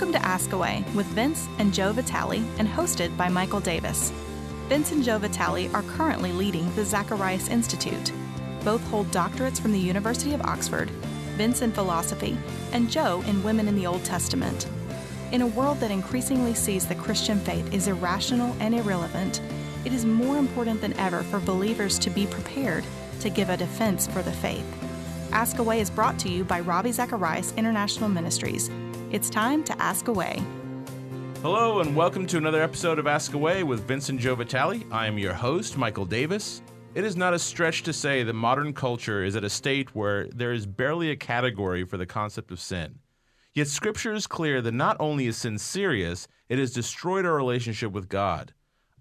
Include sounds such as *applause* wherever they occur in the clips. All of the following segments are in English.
Welcome to Ask Away with Vince and Jo Vitale and hosted by Michael Davis. Vince and Jo Vitale are currently leading the Zacharias Institute. Both hold doctorates from the University of Oxford, Vince in philosophy, and Jo in Women in the Old Testament. In a world that increasingly sees the Christian faith as irrational and irrelevant, it is more important than ever for believers to be prepared to give a defense for the faith. Ask Away is brought to you by Ravi Zacharias International Ministries it's time to ask away. Hello, and welcome to another episode of Ask Away with Vincent Jo Vitale. I am your host, Michael Davis. It is not a stretch to say that modern culture is at a state where there is barely a category for the concept of sin. Yet Scripture is clear that not only is sin serious, it has destroyed our relationship with God.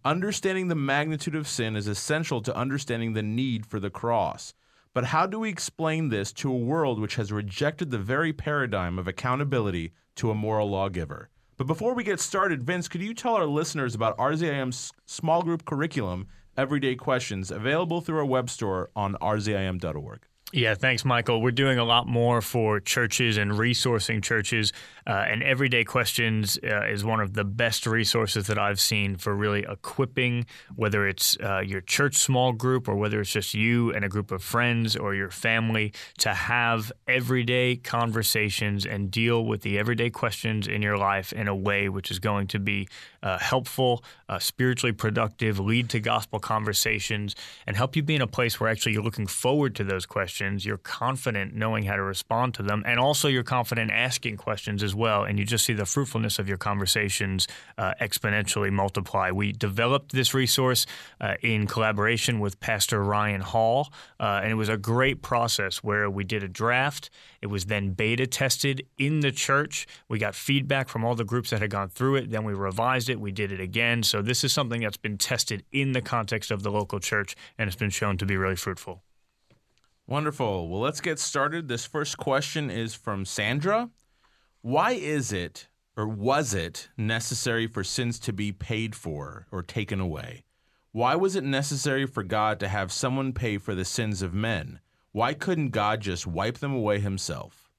Understanding the magnitude of sin is essential to understanding the need for the cross. But how do we explain this to a world which has rejected the very paradigm of accountability to a moral lawgiver? But before we get started, Vince, could you tell our listeners about RZIM's small group curriculum, Everyday Questions, available through our web store on rzim.org? Yeah, thanks, Michael. We're doing a lot more for churches and resourcing churches. Uh, and Everyday Questions uh, is one of the best resources that I've seen for really equipping, whether it's uh, your church small group or whether it's just you and a group of friends or your family, to have everyday conversations and deal with the everyday questions in your life in a way which is going to be uh, helpful, uh, spiritually productive, lead to gospel conversations, and help you be in a place where actually you're looking forward to those questions. You're confident knowing how to respond to them, and also you're confident asking questions as well. And you just see the fruitfulness of your conversations uh, exponentially multiply. We developed this resource uh, in collaboration with Pastor Ryan Hall, uh, and it was a great process where we did a draft. It was then beta tested in the church. We got feedback from all the groups that had gone through it. Then we revised it, we did it again. So this is something that's been tested in the context of the local church and it's been shown to be really fruitful. Wonderful. Well, let's get started. This first question is from Sandra. Why is it or was it necessary for sins to be paid for or taken away? Why was it necessary for God to have someone pay for the sins of men? Why couldn't God just wipe them away himself?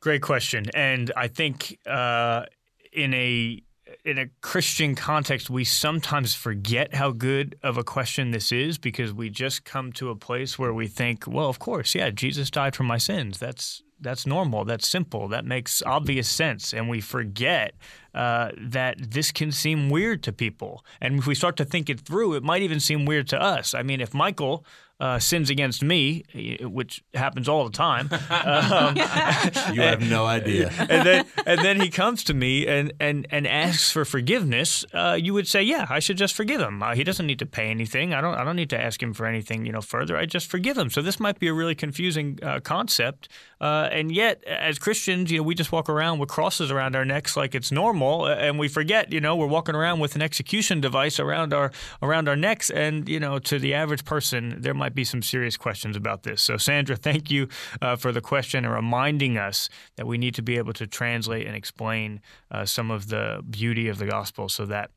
Great question. And I think uh, in a in a Christian context, we sometimes forget how good of a question this is because we just come to a place where we think, well, of course, yeah, Jesus died for my sins. That's that's normal. That's simple. That makes obvious sense. And we forget uh, that this can seem weird to people. And if we start to think it through, it might even seem weird to us. I mean, if Michael uh, sins against me, which happens all the time. *laughs* Um, you have no idea. *laughs* and then and then he comes to me and and and asks for forgiveness. Uh, you would say, yeah, I should just forgive him. Uh, he doesn't need to pay anything. I don't I don't need to ask him for anything you know further. I just forgive him. So this might be a really confusing uh, concept. Uh, and yet, as Christians, you know, we just walk around with crosses around our necks like it's normal, and we forget, you know, we're walking around with an execution device around our around our necks. And you know, to the average person, there might might be some serious questions about this. So, Sandra, thank you uh, for the question and reminding us that we need to be able to translate and explain uh, some of the beauty of the gospel so that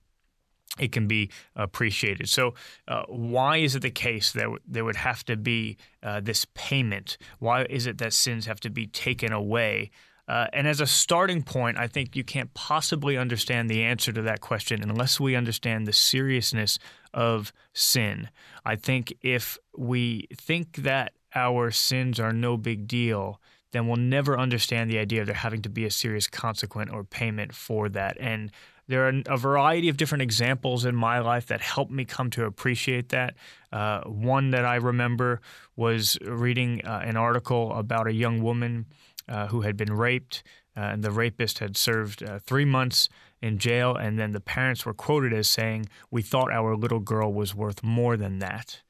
it can be appreciated. So, uh, why is it the case that there would have to be uh, this payment? Why is it that sins have to be taken away? Uh, and as a starting point, I think you can't possibly understand the answer to that question unless we understand the seriousness of sin. I think if we think that our sins are no big deal, then we'll never understand the idea of there having to be a serious consequence or payment for that. And there are a variety of different examples in my life that helped me come to appreciate that. Uh, one that I remember was reading uh, an article about a young woman uh, who had been raped, uh, and the rapist had served uh, three months in jail. And then the parents were quoted as saying, "We thought our little girl was worth more than that."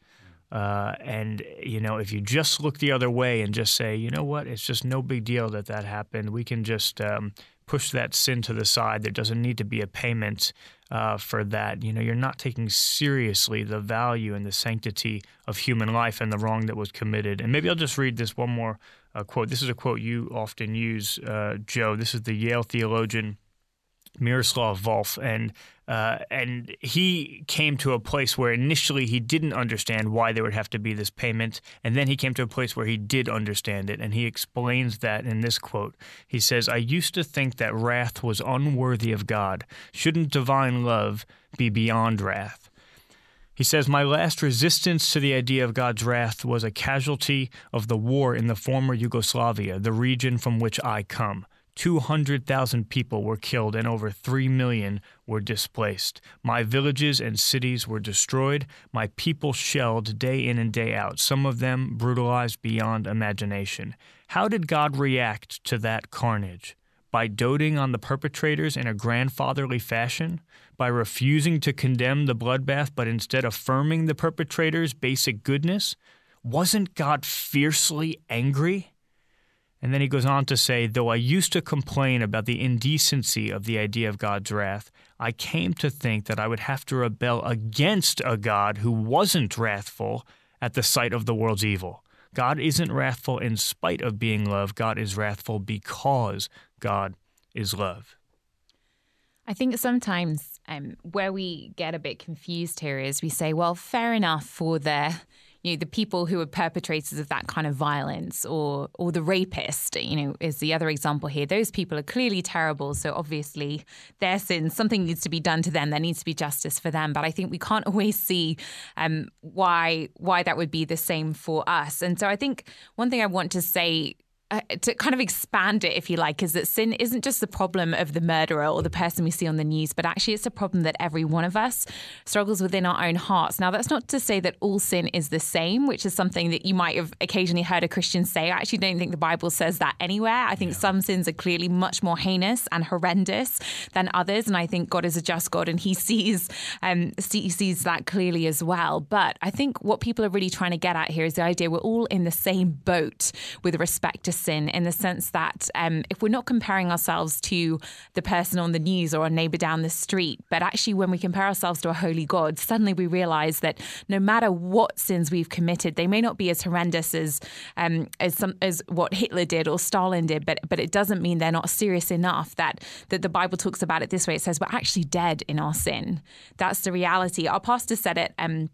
Uh, and you know, if you just look the other way and just say, you know what, it's just no big deal that that happened. We can just um, push that sin to the side. There doesn't need to be a payment uh, for that. You know, you're not taking seriously the value and the sanctity of human life and the wrong that was committed. And maybe I'll just read this one more uh, quote. This is a quote you often use, uh, Jo. This is the Yale theologian Miroslav Volf, and uh, and he came to a place where initially he didn't understand why there would have to be this payment, and then he came to a place where he did understand it, and he explains that in this quote. He says, "I used to think that wrath was unworthy of God. Shouldn't divine love be beyond wrath?" He says, My last resistance to the idea of God's wrath was a casualty of the war in the former Yugoslavia, the region from which I come. 200,000 people were killed and over 3 million were displaced. My villages and cities were destroyed, my people shelled day in and day out, some of them brutalized beyond imagination. How did God react to that carnage? By doting on the perpetrators in a grandfatherly fashion? By refusing to condemn the bloodbath but instead affirming the perpetrators' basic goodness? Wasn't God fiercely angry? And then he goes on to say, Though I used to complain about the indecency of the idea of God's wrath, I came to think that I would have to rebel against a God who wasn't wrathful at the sight of the world's evil. God isn't wrathful in spite of being love, God is wrathful because God is love. I think sometimes um, where we get a bit confused here is we say, well, fair enough for the you know, the people who are perpetrators of that kind of violence or or the rapist, you know, is the other example here. Those people are clearly terrible. So obviously their sins, something needs to be done to them. There needs to be justice for them. But I think we can't *laughs* always see um, why why that would be the same for us. And so I think one thing I want to say uh, to kind of expand it, if you like, is that sin isn't just the problem of the murderer or the person we see on the news, but actually it's a problem that every one of us struggles within our own hearts. Now, that's not to say that all sin is the same, which is something that you might have occasionally heard a Christian say. I actually don't think the Bible says that anywhere. I think yeah. some sins are clearly much more heinous and horrendous than others, and I think God is a just God and He *laughs* sees um, see, sees that clearly as well. But I think what people are really trying to get at here is the idea we're all in the same boat with respect to sin in the sense that um, if we're not comparing ourselves to the person on the news or a neighbor down the street, but actually when we compare ourselves to a holy God, suddenly we realize that no matter what sins we've committed, they may not be as horrendous as um, as some as what Hitler did or Stalin did, but but it doesn't mean they're not serious enough that that the Bible talks about it this way. It says we're actually dead in our sin. That's the reality. Our pastor said it. Um,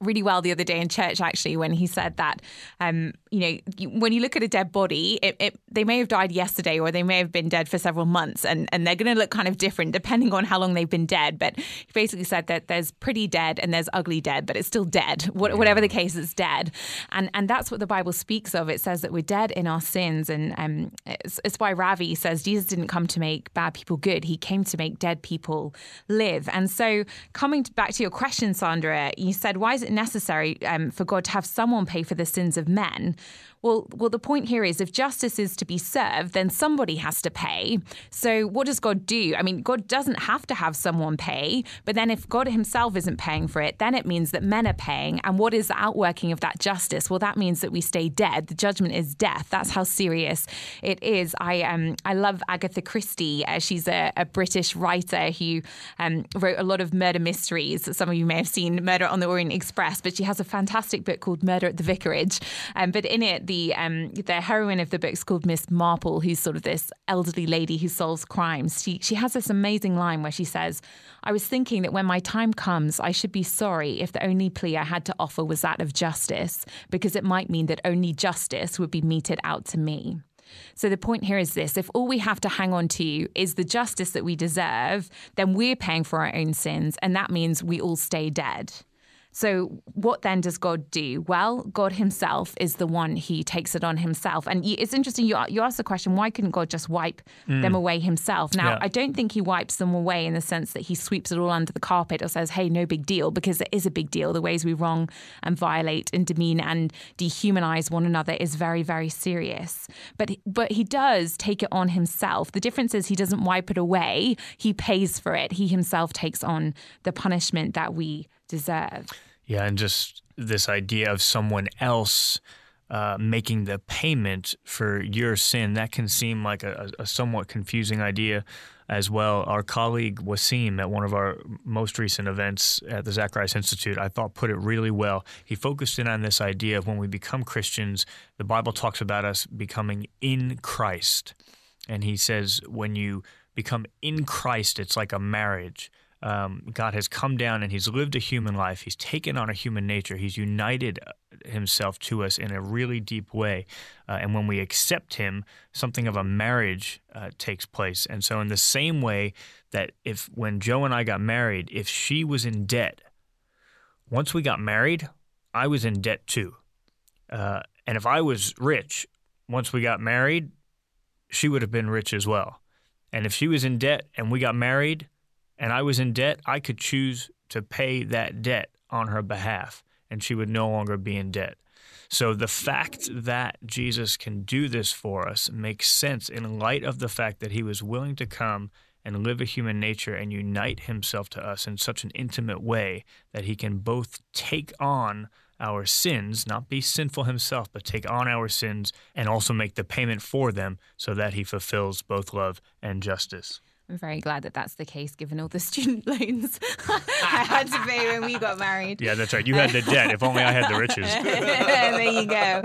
really well the other day in church, actually, when he said that, um, you know, when you look at a dead body, it, it, they may have died yesterday or they may have been dead for several months and, and they're going to look kind of different depending on how long they've been dead. But he basically said that there's pretty dead and there's ugly dead, but it's still dead. Whatever the case, it's dead. And, and that's what the Bible speaks of. It says that we're dead in our sins. And um, it's, it's why Ravi says Jesus didn't come to make bad people good, he came to make dead people live. And so, coming back to your question, Sandra, you said, why is it necessary um, for God to have someone pay for the sins of men? Well, well, the point here is if justice is to be served, then somebody has to pay. So, what does God do? I mean, God doesn't have to have someone pay, but then if God Himself isn't paying for it, then it means that men are paying. And what is the outworking of that justice? Well, that means that we stay dead. The judgment is death. That's how serious it is. I um I love Agatha Christie. Uh, she's a, a, British writer who um, wrote a lot of murder mysteries. Some of you may have seen Murder on the Orient Express, but she has a fantastic book called Murder at the Vicarage. Um, but in it, the um, the heroine of the book is called Miss Marple, who's sort of this elderly lady who solves crimes. She she has this amazing line where she says, "I was thinking that when my time comes, I should be sorry if the only plea I had to offer was that of justice, because it might mean that only justice would be meted out to me." So the point here is this if all we have to hang on to is the justice that we deserve, then we're paying for our own sins, and that means we all stay dead. So, what then does God do? Well, God Himself is the one who takes it on Himself. And it's interesting, you, you asked the question, why couldn't God just wipe mm. them away Himself? Now, yeah. I don't think He wipes them away in the sense that He sweeps it all under the carpet or says, hey, no big deal, because it is a big deal. The ways we wrong and violate and demean and dehumanize one another is very, very serious. But, but He does take it on Himself. The difference is He doesn't wipe it away, He pays for it. He Himself takes on the punishment that we deserve. Yeah, and just this idea of someone else uh, making the payment for your sin, that can seem like a, a, somewhat confusing idea as well. Our colleague Wasim at one of our most recent events at the Zacharias Institute, I thought put it really well. He focused in on this idea of when we become Christians, the Bible talks about us becoming in Christ. And he says when you become in Christ. It's like a marriage. Um, God has come down and He's lived a human life. He's taken on a human nature. He's united Himself to us in a really deep way. Uh, and when we accept Him, something of a marriage uh, takes place. And so, in the same way that if when Jo and I got married, if she was in debt, once we got married, I was in debt too. Uh, and if I was rich, once we got married, she would have been rich as well. And if she was in debt and we got married and I was in debt, I could choose to pay that debt on her behalf and she would no longer be in debt. So the fact that Jesus can do this for us makes sense in light of the fact that he was willing to come and live a human nature and unite himself to us in such an intimate way that he can both take on our sins, not be sinful himself, but take on our sins and also make the payment for them so that he fulfills both love and justice. I'm very glad that that's the case, given all the *laughs* student loans *laughs* I had to pay when we got married. Yeah, that's right. You had the debt. If only I had the riches. *laughs* there you go.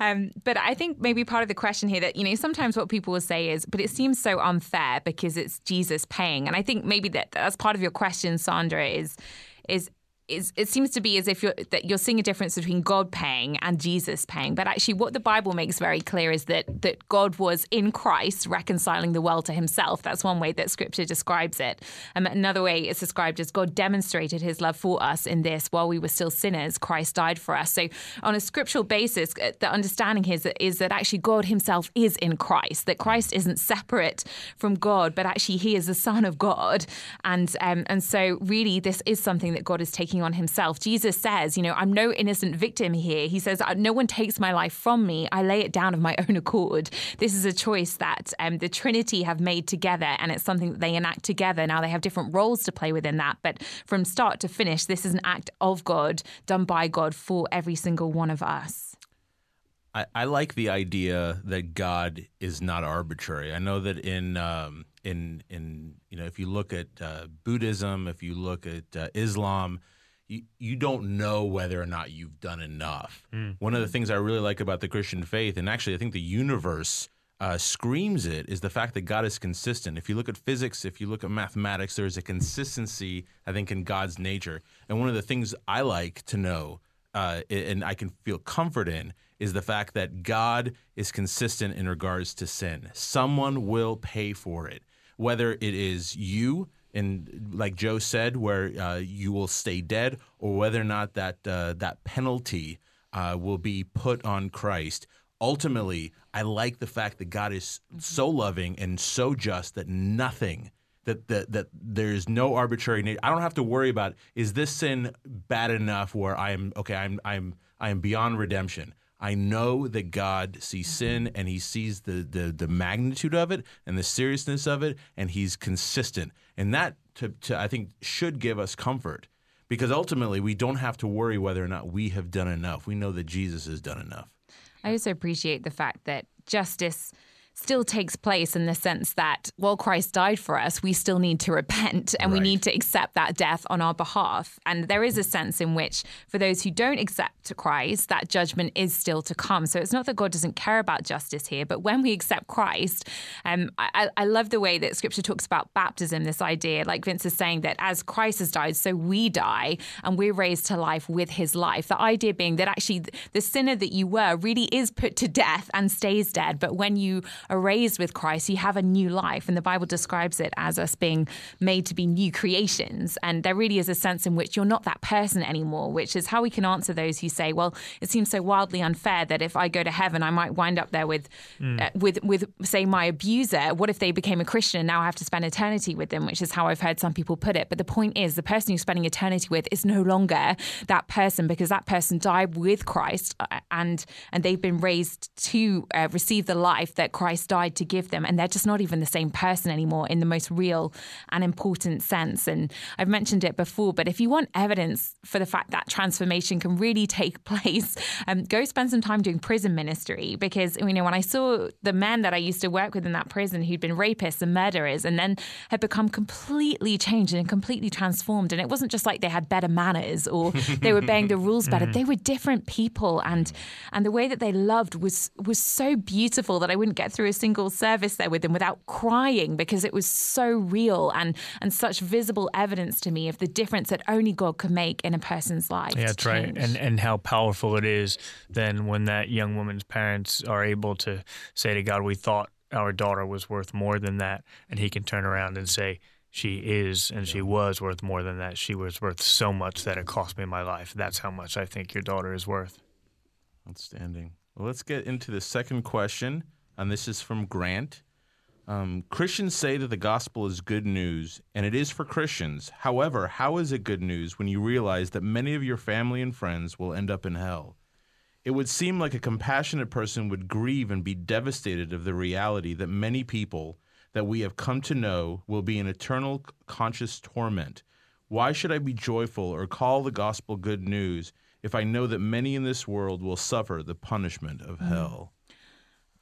Um, but I think maybe part of the question here that, you know, sometimes what people will say is, but it seems so unfair because it's Jesus paying. And I think maybe that that's part of your question, Sandra, is is is it seems to be as if you're that you're seeing a difference between God paying and Jesus paying. But actually what the Bible makes very clear is that that God was in Christ reconciling the world to himself. That's one way that scripture describes it. And another way it's described as God demonstrated his love for us in this while we were still sinners, Christ died for us. So on a scriptural basis, uh, the understanding here is, is that actually God himself is in Christ, that Christ isn't separate from God, but actually he is the Son of God. And um, and so really this is something that God is taking taking on himself. Jesus says, you know, I'm no innocent victim here. He says, no one takes my life from me. I lay it down of my *laughs* own accord. This is a choice that um, the Trinity have made together, and it's something that they enact together. Now they have different roles to play within that, but from start to finish, this is an act of God done by God for every single one of us. I, I like the idea that God is not arbitrary. I know that in um, in in you know if you look at uh, Buddhism, if you look at uh, Islam, you, you don't know whether or not you've done enough. Mm. One of the things I really like about the Christian faith, and actually I think the universe uh, screams it, is the fact that God is consistent. If you look at physics, if you look at mathematics, there's a consistency, I think, in God's nature. And one of the things I like to know, uh, and I can feel comfort in, is the fact that God is consistent in regards to sin. Someone will pay for it, whether it is you and like Jo said, where uh, you will stay dead, or whether or not that uh, that penalty uh, will be put on Christ. Ultimately, I like the fact that God is so loving and so just that nothing that that that there's no arbitrary. I don't have to worry about is this sin bad enough where I am okay. I'm I'm I am beyond redemption. I know that God sees sin mm-hmm. and he sees the, the, the magnitude of it and the seriousness of it, and he's consistent. And that, to, to, I think, should give us comfort because ultimately we don't have to worry whether or not we have done enough. We know that Jesus has done enough. I also appreciate the fact that justice still takes place in the sense that while Christ died for us, we still need to repent and right. we need to accept that death on our behalf. And there is a sense in which, for those who don't accept Christ, that judgment is still to come. So it's not that God doesn't care about justice here, but when we accept Christ, um, I, I love the way that Scripture talks about baptism. This idea, like Vince is saying, that as Christ has died, so we die and we're raised to life with His life. The idea being that actually the sinner that you were really is put to death and stays dead, but when you are raised with Christ, you have a new life. And the Bible describes it as us being made to be new creations. And there really is a sense in which you're not that person anymore, which is how we can answer those who say, well, it seems so wildly unfair that if I go to heaven, I might wind up there with, mm. uh, with, with, say, my abuser. What if they became a Christian and now I have to spend eternity with them, which is how I've heard some people put it. But the point is, the person you're spending eternity with is no longer that person because that person died with Christ uh, and, and they've been raised to uh, receive the life that Christ Christ died to give them, and they're just not even the same person anymore in the most real and important sense. And I've mentioned it before, but if you want evidence for the fact that transformation can really take *laughs* place, um, go spend some time doing prison ministry. Because you know, when I saw the men that I used to work with in that prison who'd been rapists and murderers, and then had become completely changed and completely transformed, and it wasn't just like they had better manners or they were obeying the *laughs* rules better. Mm-hmm. They were different people, and and the way that they loved was was so beautiful that I wouldn't get through through a single service there with them without crying because it was so real and and such visible evidence to me of the difference that only God could make in a person's life. Yeah, that's right. And and how powerful it is then when that young woman's parents are able to say to God, "We thought our daughter was worth more than that," and He can turn around and say she is and she was worth more than that. She was worth so much that it cost me my life. That's how much I think your daughter is worth. Outstanding. Well, let's get into the second question, and this is from Grant. Um, Christians say that the gospel is good news, and it is for Christians. However, how is it good news when you realize that many of your family and friends will end up in hell? It would seem like a compassionate person would grieve and be devastated of the reality that many people that we have come to know will be in eternal conscious torment. Why should I be joyful or call the gospel good news if I know that many in this world will suffer the punishment of mm. hell?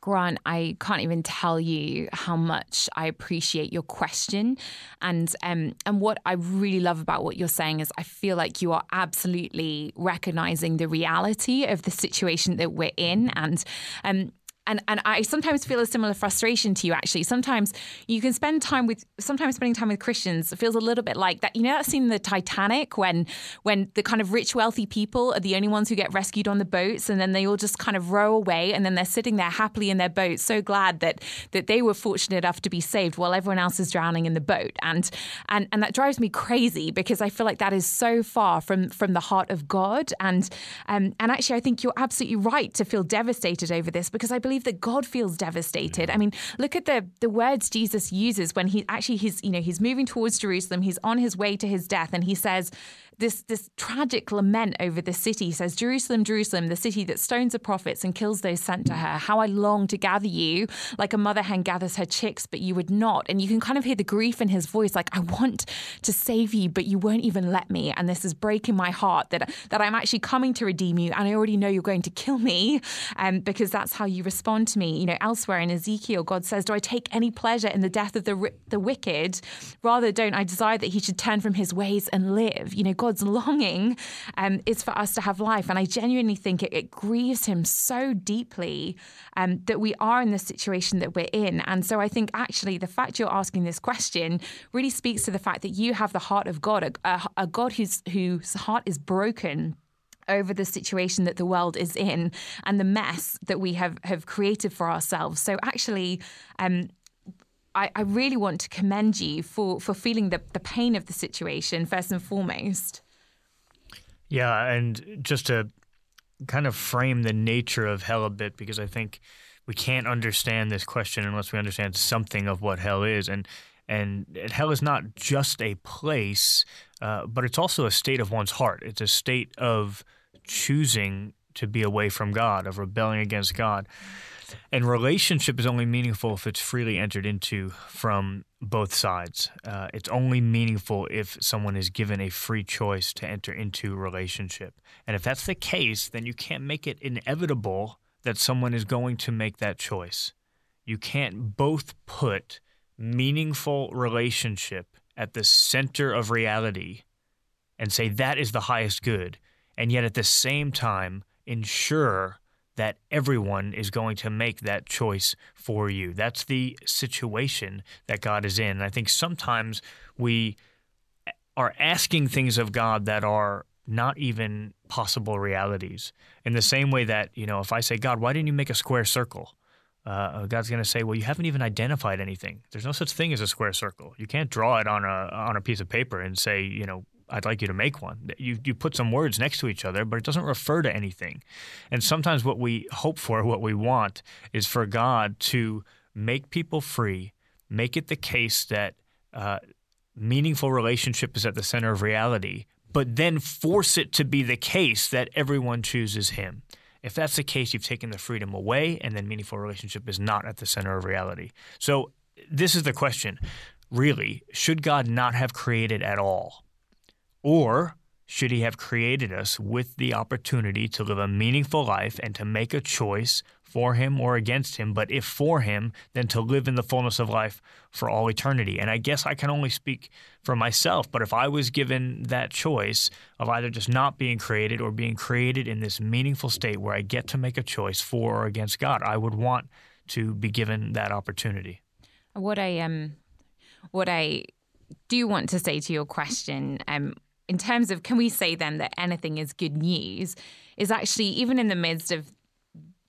Grant, I can't even tell you how much I appreciate your question, and um, and what I really love about what you're saying is I feel like you are absolutely recognizing the reality of the situation that we're in, and um, and and I sometimes feel a similar frustration to you. Actually, sometimes you can spend time with sometimes spending time with Christians feels a little bit like that. You know that scene in the Titanic when when the kind of rich, wealthy people are the only ones who get rescued on the boats, and then they all just kind of row away, and then they're sitting there happily in their boat, so glad that that they were fortunate enough to be saved while everyone else is drowning in the boat. And and and that drives me crazy because I feel like that is so far from from the heart of God. And um, and actually, I think you're absolutely right to feel devastated over this because I believe believe that God feels devastated. I mean, look at the the words Jesus uses when he actually he's you know he's moving towards Jerusalem. He's on his way to his death, and he says, this this tragic lament over the city. He says, Jerusalem, Jerusalem, the city that stones the prophets and kills those sent to her. How I long to gather you like a mother hen gathers her chicks, but you would not. And you can kind of hear the grief in his voice, like, I want to save you, but you won't even let me. And this is breaking my heart that that I'm actually coming to redeem you, and I already know you're going to kill me, um, because that's how you respond to me. You know, elsewhere in Ezekiel, God says, Do I take any pleasure in the death of the the wicked? Rather, don't I desire that he should turn from his ways and live? You know, God's longing um, is for us to have life. And I genuinely think it, it grieves him so deeply um, that we are in the situation that we're in. And so I think actually the fact you're asking this question really speaks to the fact that you have the heart of God, a, a, a God whose, whose heart is broken over the situation that the world is in and the mess that we have, have created for ourselves. So actually, um, I, I, really want to commend you for, for feeling the, the pain of the situation first and foremost. Yeah, and just to kind of frame the nature of hell a bit, because I think we can't understand this question unless we understand something of what hell is. And and hell is not just a place, uh, but it's also a state of one's heart. It's a state of choosing to be away from God, of rebelling against God. And relationship is only meaningful if it's freely entered into from both sides. Uh, it's only meaningful if someone is given a free choice to enter into relationship. And if that's the case, then you can't make it inevitable that someone is going to make that choice. You can't both put meaningful relationship at the center of reality and say that is the highest good, and yet at the same time ensure that everyone is going to make that choice for you. That's the situation that God is in. And I think sometimes we are asking things of God that are not even possible realities. In the same way that, you know, if I say, God, why didn't you make a square circle? Uh, God's going to say, "Well, you haven't even identified anything. There's no such thing as a square circle. You can't draw it on a on a piece of paper and say, you know, I'd like you to make one. You you put some words next to each other, but it doesn't refer to anything. And sometimes what we hope for, what we want, is for God to make people free, make it the case that uh, meaningful relationship is at the center of reality, but then force it to be the case that everyone chooses Him. If that's the case, you've taken the freedom away, and then meaningful relationship is not at the center of reality. So this is the question. Really, should God not have created at all? Or should he have created us with the opportunity to live a meaningful life and to make a choice for him or against him, but if for him, then to live in the fullness of life for all eternity? And I guess I can only speak for myself, but if I was given that choice of either just not being created or being created in this meaningful state where I get to make a choice for or against God, I would want to be given that opportunity. What I um, what I do want to say to your question, um, in terms of can we say then that anything is good news, is actually even in the midst of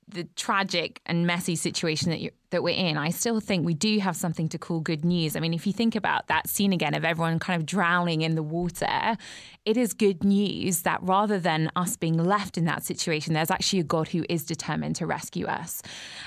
the tragic and messy situation that you that we're in, I still think we do have something to call good news. I mean, if you think about that scene again of everyone kind of drowning in the water, it is good news that rather than us being left in that situation, there's actually a God who is determined to rescue us.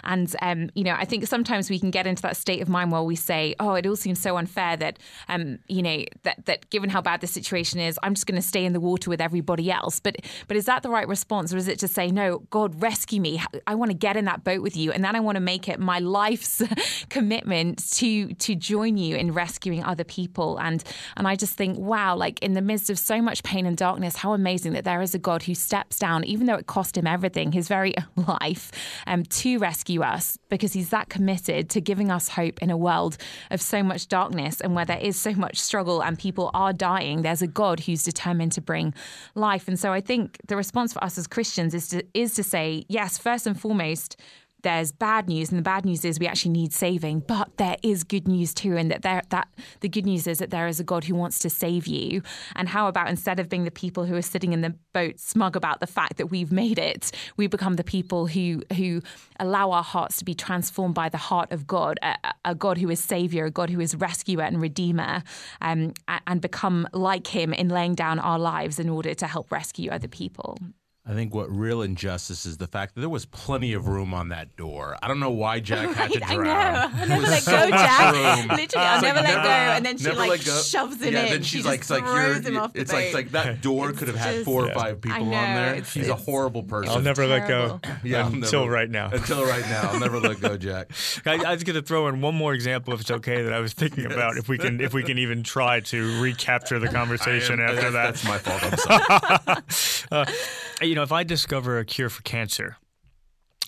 And um, you know, I think sometimes we can get into that state of mind where we say, "Oh, it all seems so unfair that um, you know that that given how bad the situation is, I'm just going to stay in the water with everybody else." But but is that the right response, or is it to say, "No, God, rescue me. I want to get in that boat with you, and then I want to make it my life's *laughs* commitment to to join you in rescuing other people. And and I just think, wow, like in the midst of so much pain and darkness, how amazing that there is a God who steps down, even though it cost him everything, his very *laughs* life, um, to rescue us, because he's that committed to giving us hope in a world of so much darkness and where there is so much struggle and people are dying. There's a God who's determined to bring life. And so I think the response for us as Christians is to is to say, yes, first and foremost, there's bad news, and the bad news is we actually need saving. But there is good news too, and that there that the good news is that there is a God who wants to save you. And how about instead of being the people who are sitting in the boat smug about the fact that we've made it, we become the people who who allow our hearts to be transformed by the heart of God, a, a God who is Savior, a God who is rescuer and redeemer, um, and become like Him in laying down our lives in order to help rescue other people. I think what real injustice is the fact that there was plenty of room on that door. I don't know why Jack had to Right, I know. I'll There never was let go, Jack. room. Literally, I'll It's never let go. And then she like let go. shoves him yeah, in. Then She she's just like, it's like throws you're, him off the it's like, it's like that door could have had just- four or five people I on there. it's- She's a horrible person. I'll never let go. yeah, I'll until right now. Until right now, I'll never let go, Jack. *laughs* I, I was going to throw in one more example, if it's okay, that I was thinking about. If we can, if we can even try to recapture the conversation am- after that. That's my fault. I'm sorry. *laughs* Uh, you know, if I discover a cure for cancer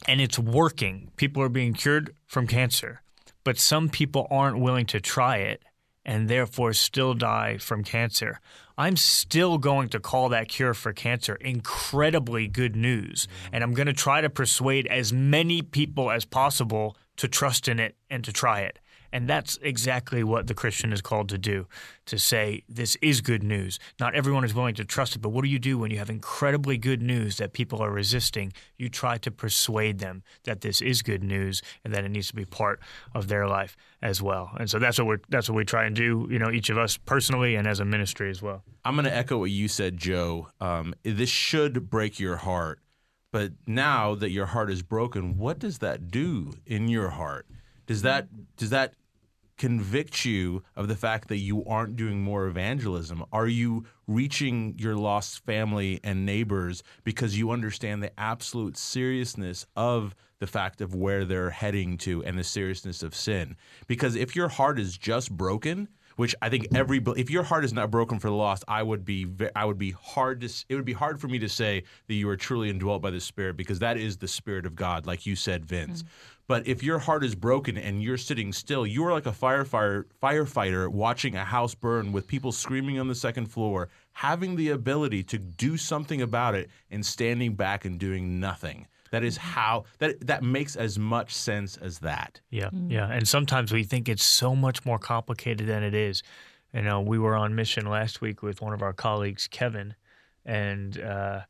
and it's working, people are being cured from cancer, but some people aren't willing to try it and therefore still die from cancer. I'm still going to call that cure for cancer incredibly good news. Mm-hmm. And I'm going to try to persuade as many people as possible to trust in it and to try it. And that's exactly what the Christian is called to do to say, this is good news. Not everyone is willing to trust it, but what do you do when you have incredibly good news that people are resisting? You try to persuade them that this is good news and that it needs to be part of their life as well. And so that's what we're that's what we try and do, you know, each of us personally and as a ministry as well. I'm going to echo what you said, Jo. Um, this should break your heart. But now that your heart is broken, what does that do in your heart? Does that does that convict you of the fact that you aren't doing more evangelism? Are you reaching your lost family and neighbors because you understand the absolute seriousness of the fact of where they're heading to and the seriousness of sin? Because if your heart is just broken, which I think every if your heart is not broken for the lost, I would be I would be hard to it would be hard for me to say that you are truly indwelt by the Spirit because that is the Spirit of God, like you said, Vince. Mm-hmm. But if your heart is broken and you're sitting still, you are like a firefighter firefighter watching a house burn with people screaming on the second floor, having the ability to do something about it and standing back and doing nothing. That is how that that makes as much sense as that. Yeah, yeah. And sometimes we think it's so much more complicated than it is. You know, we were on mission last week with one of our colleagues, Kevin, and uh,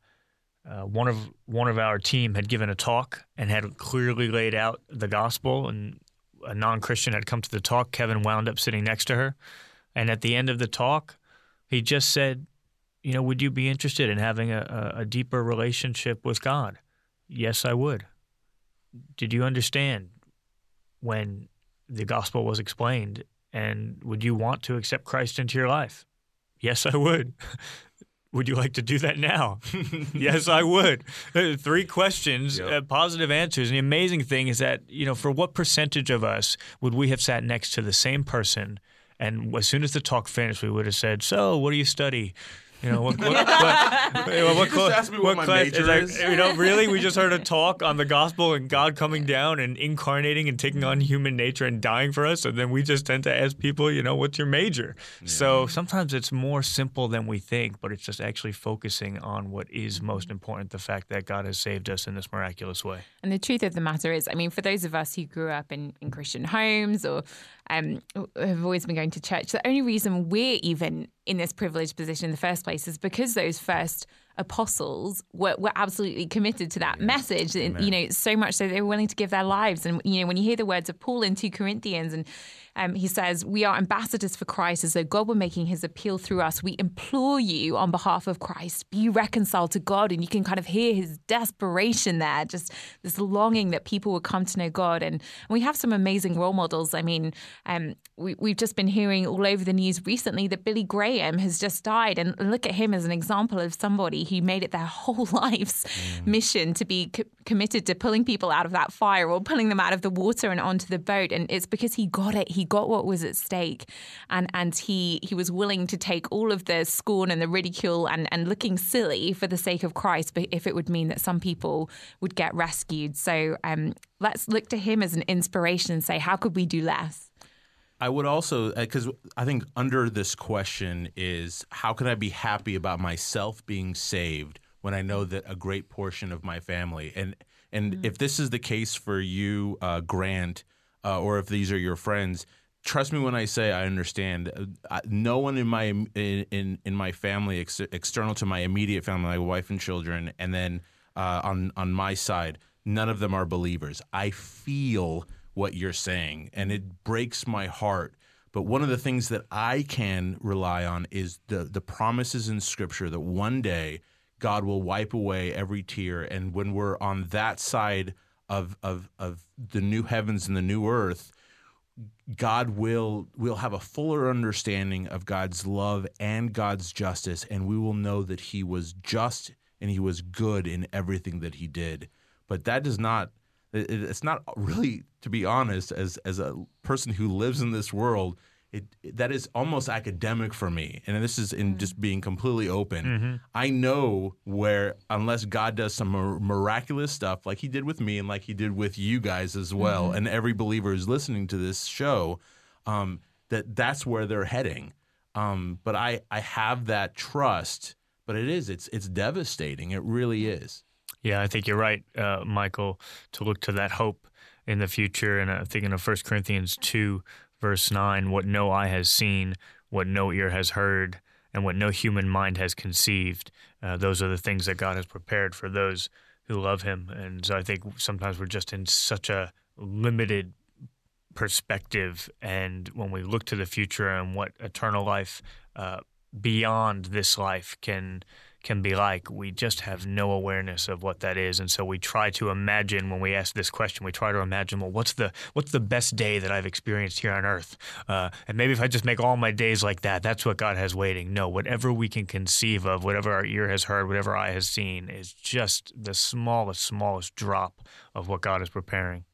uh, one of one of our team had given a talk and had clearly laid out the gospel, and a non-Christian had come to the talk. Kevin wound up sitting next to her, and at the end of the talk, he just said, "You know, would you be interested in having a, a, a deeper relationship with God?" Yes, I would. Did you understand when the gospel was explained? And would you want to accept Christ into your life? Yes, I would. *laughs* would you like to do that now? *laughs* yes, I would. Uh, Three questions, Yep. uh, positive answers. And the amazing thing is that, you know, for what percentage of us would we have sat next to the same person? And as soon as the talk finished, we would have said, So, what do you study? You know what? what, *laughs* what, you know, what just asked me what my class- major like, is? You know, really, we just heard a *laughs* talk on the gospel and God coming down and incarnating and taking on human nature and dying for us, and then we just tend to ask people, you know, what's your major? So sometimes it's more simple than we think, but it's just actually focusing on what is mm-hmm. most important: the fact that God has saved us in this miraculous way. And the truth of the matter is, I mean, for those of us who grew up in, in Christian homes or um, have always been going to church, the only reason we're even in this privileged position in the first place is because those first apostles were, were absolutely committed to that message. And, you know, so much so they were willing to give their lives. And, you know, when you hear the words of Paul in 2 Corinthians and um, he says, We are ambassadors for Christ as though God were making his appeal through us. We implore you on behalf of Christ, be reconciled to God. And you can kind of hear his desperation there, just this longing that people would come to know God. And, and we have some amazing role models. I mean, um, we, we've just been hearing all over the news recently that Billy Graham has just died. And look at him as an example of somebody who made it their *laughs* whole life's mission to be co- committed to pulling people out of that fire or pulling them out of the water and onto the boat. And it's because he got it. He got what was at stake, and and he he was willing to take all of the scorn and the ridicule and and looking silly for the sake of Christ, but if it would mean that some people would get rescued. So um, let's look to him as an inspiration and say, how could we do less? I would also because I think under this question is how can I be happy about myself being saved when I know that a great portion of my family and and if this is the case for you, uh, Grant, uh, or if these are your friends, trust me when I say I understand. Uh, no one in my in in, in my family ex- external to my immediate family, my wife and children, and then uh, on on my side, none of them are believers. I feel what you're saying, and it breaks my heart. But one of the things that I can rely on is the the promises in Scripture that one day God will wipe away every tear, and when we're on that side of of of the new heavens and the new earth, God will will have a fuller understanding of God's love and God's justice, and we will know that He was just and He was good in everything that He did. But that does not. It's not really, to be honest, as as a person who lives in this world, it, that is almost academic for me. And this is in just being completely open. I know where unless God does some miraculous stuff, like He did with me and like He did with you guys as well, and every believer who's listening to this show, um, that that's where they're heading. Um, but I I have that trust. But it is it's it's devastating. It really is. Yeah, I think you're right, uh, Michael, to look to that hope in the future. And I'm thinking of 1 Corinthians 2, verse 9 what no eye has seen, what no ear has heard, and what no human mind has conceived. Uh, those are the things that God has prepared for those who love Him. And so I think sometimes we're just in such a limited perspective. And when we look to the future and what eternal life uh, beyond this life can can be like, we just have no awareness of what that is, and so we try to imagine when we ask this question. We try to imagine, well, what's the what's the best day that I've experienced here on Earth? Uh, and maybe if I just make all my days like that, that's what God has waiting. No, whatever we can conceive of, whatever our ear has heard, whatever eye has seen, is just the smallest, smallest drop of what God is preparing.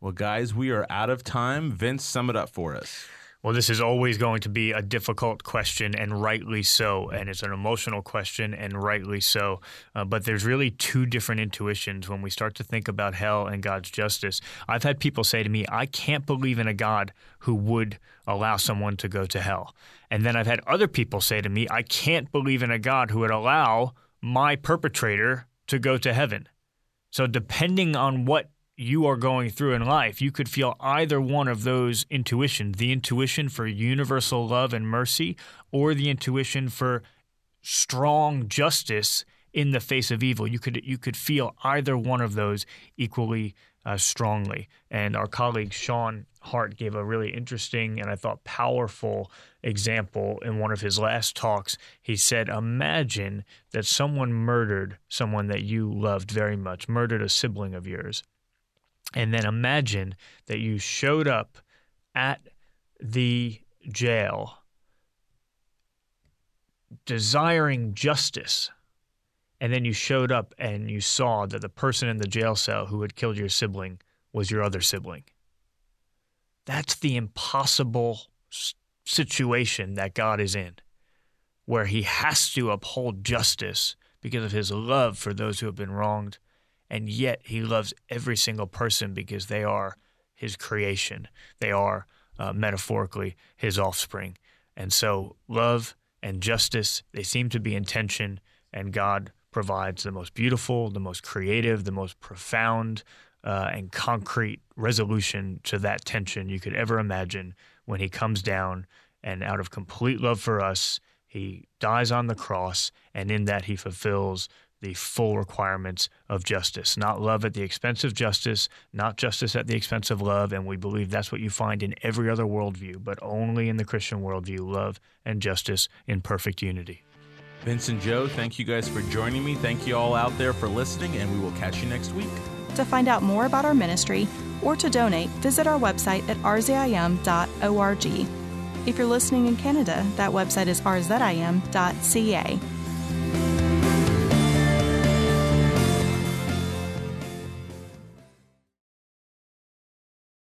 Well, guys, we are out of time. Vince, sum it up for us. Well, this is always going to be a difficult question, and rightly so. And it's an emotional question, and rightly so. Uh, but there's really two different intuitions when we start to think about hell and God's justice. I've had people say to me, I can't believe in a God who would allow someone to go to hell. And then I've had other people say to me, I can't believe in a God who would allow my perpetrator to go to heaven. So, depending on what you are going through in life, you could feel either one of those intuitions the intuition for universal love and mercy, or the intuition for strong justice in the face of evil. You could, you could feel either one of those equally uh, strongly. And our colleague Sean Hart gave a really interesting and I thought powerful example in one of his last talks. He said, Imagine that someone murdered someone that you loved very much, murdered a sibling of yours. And then imagine that you showed up at the jail desiring justice. And then you showed up and you saw that the person in the jail cell who had killed your sibling was your other sibling. That's the impossible situation that God is in. where he has to uphold justice because of his love for those who have been wronged. And yet he loves every single person because they are his creation. They are, uh, metaphorically, his offspring. And so love and justice, they seem to be in tension, and God provides the most beautiful, the most creative, the most profound, uh, and concrete resolution to that tension you could ever imagine when he comes down and out of complete love for us, he dies on the cross, and in that he fulfills the full requirements of justice. Not love at the expense of justice, not justice at the expense of love. And we believe that's what you find in every other worldview, but only in the Christian worldview love and justice in perfect unity. Vince and Jo, thank you guys for joining me. Thank you all out there for listening, and we will catch you next week. To find out more about our ministry or to donate, visit our website at rzim.org. If you're listening in Canada, that website is rzim.ca.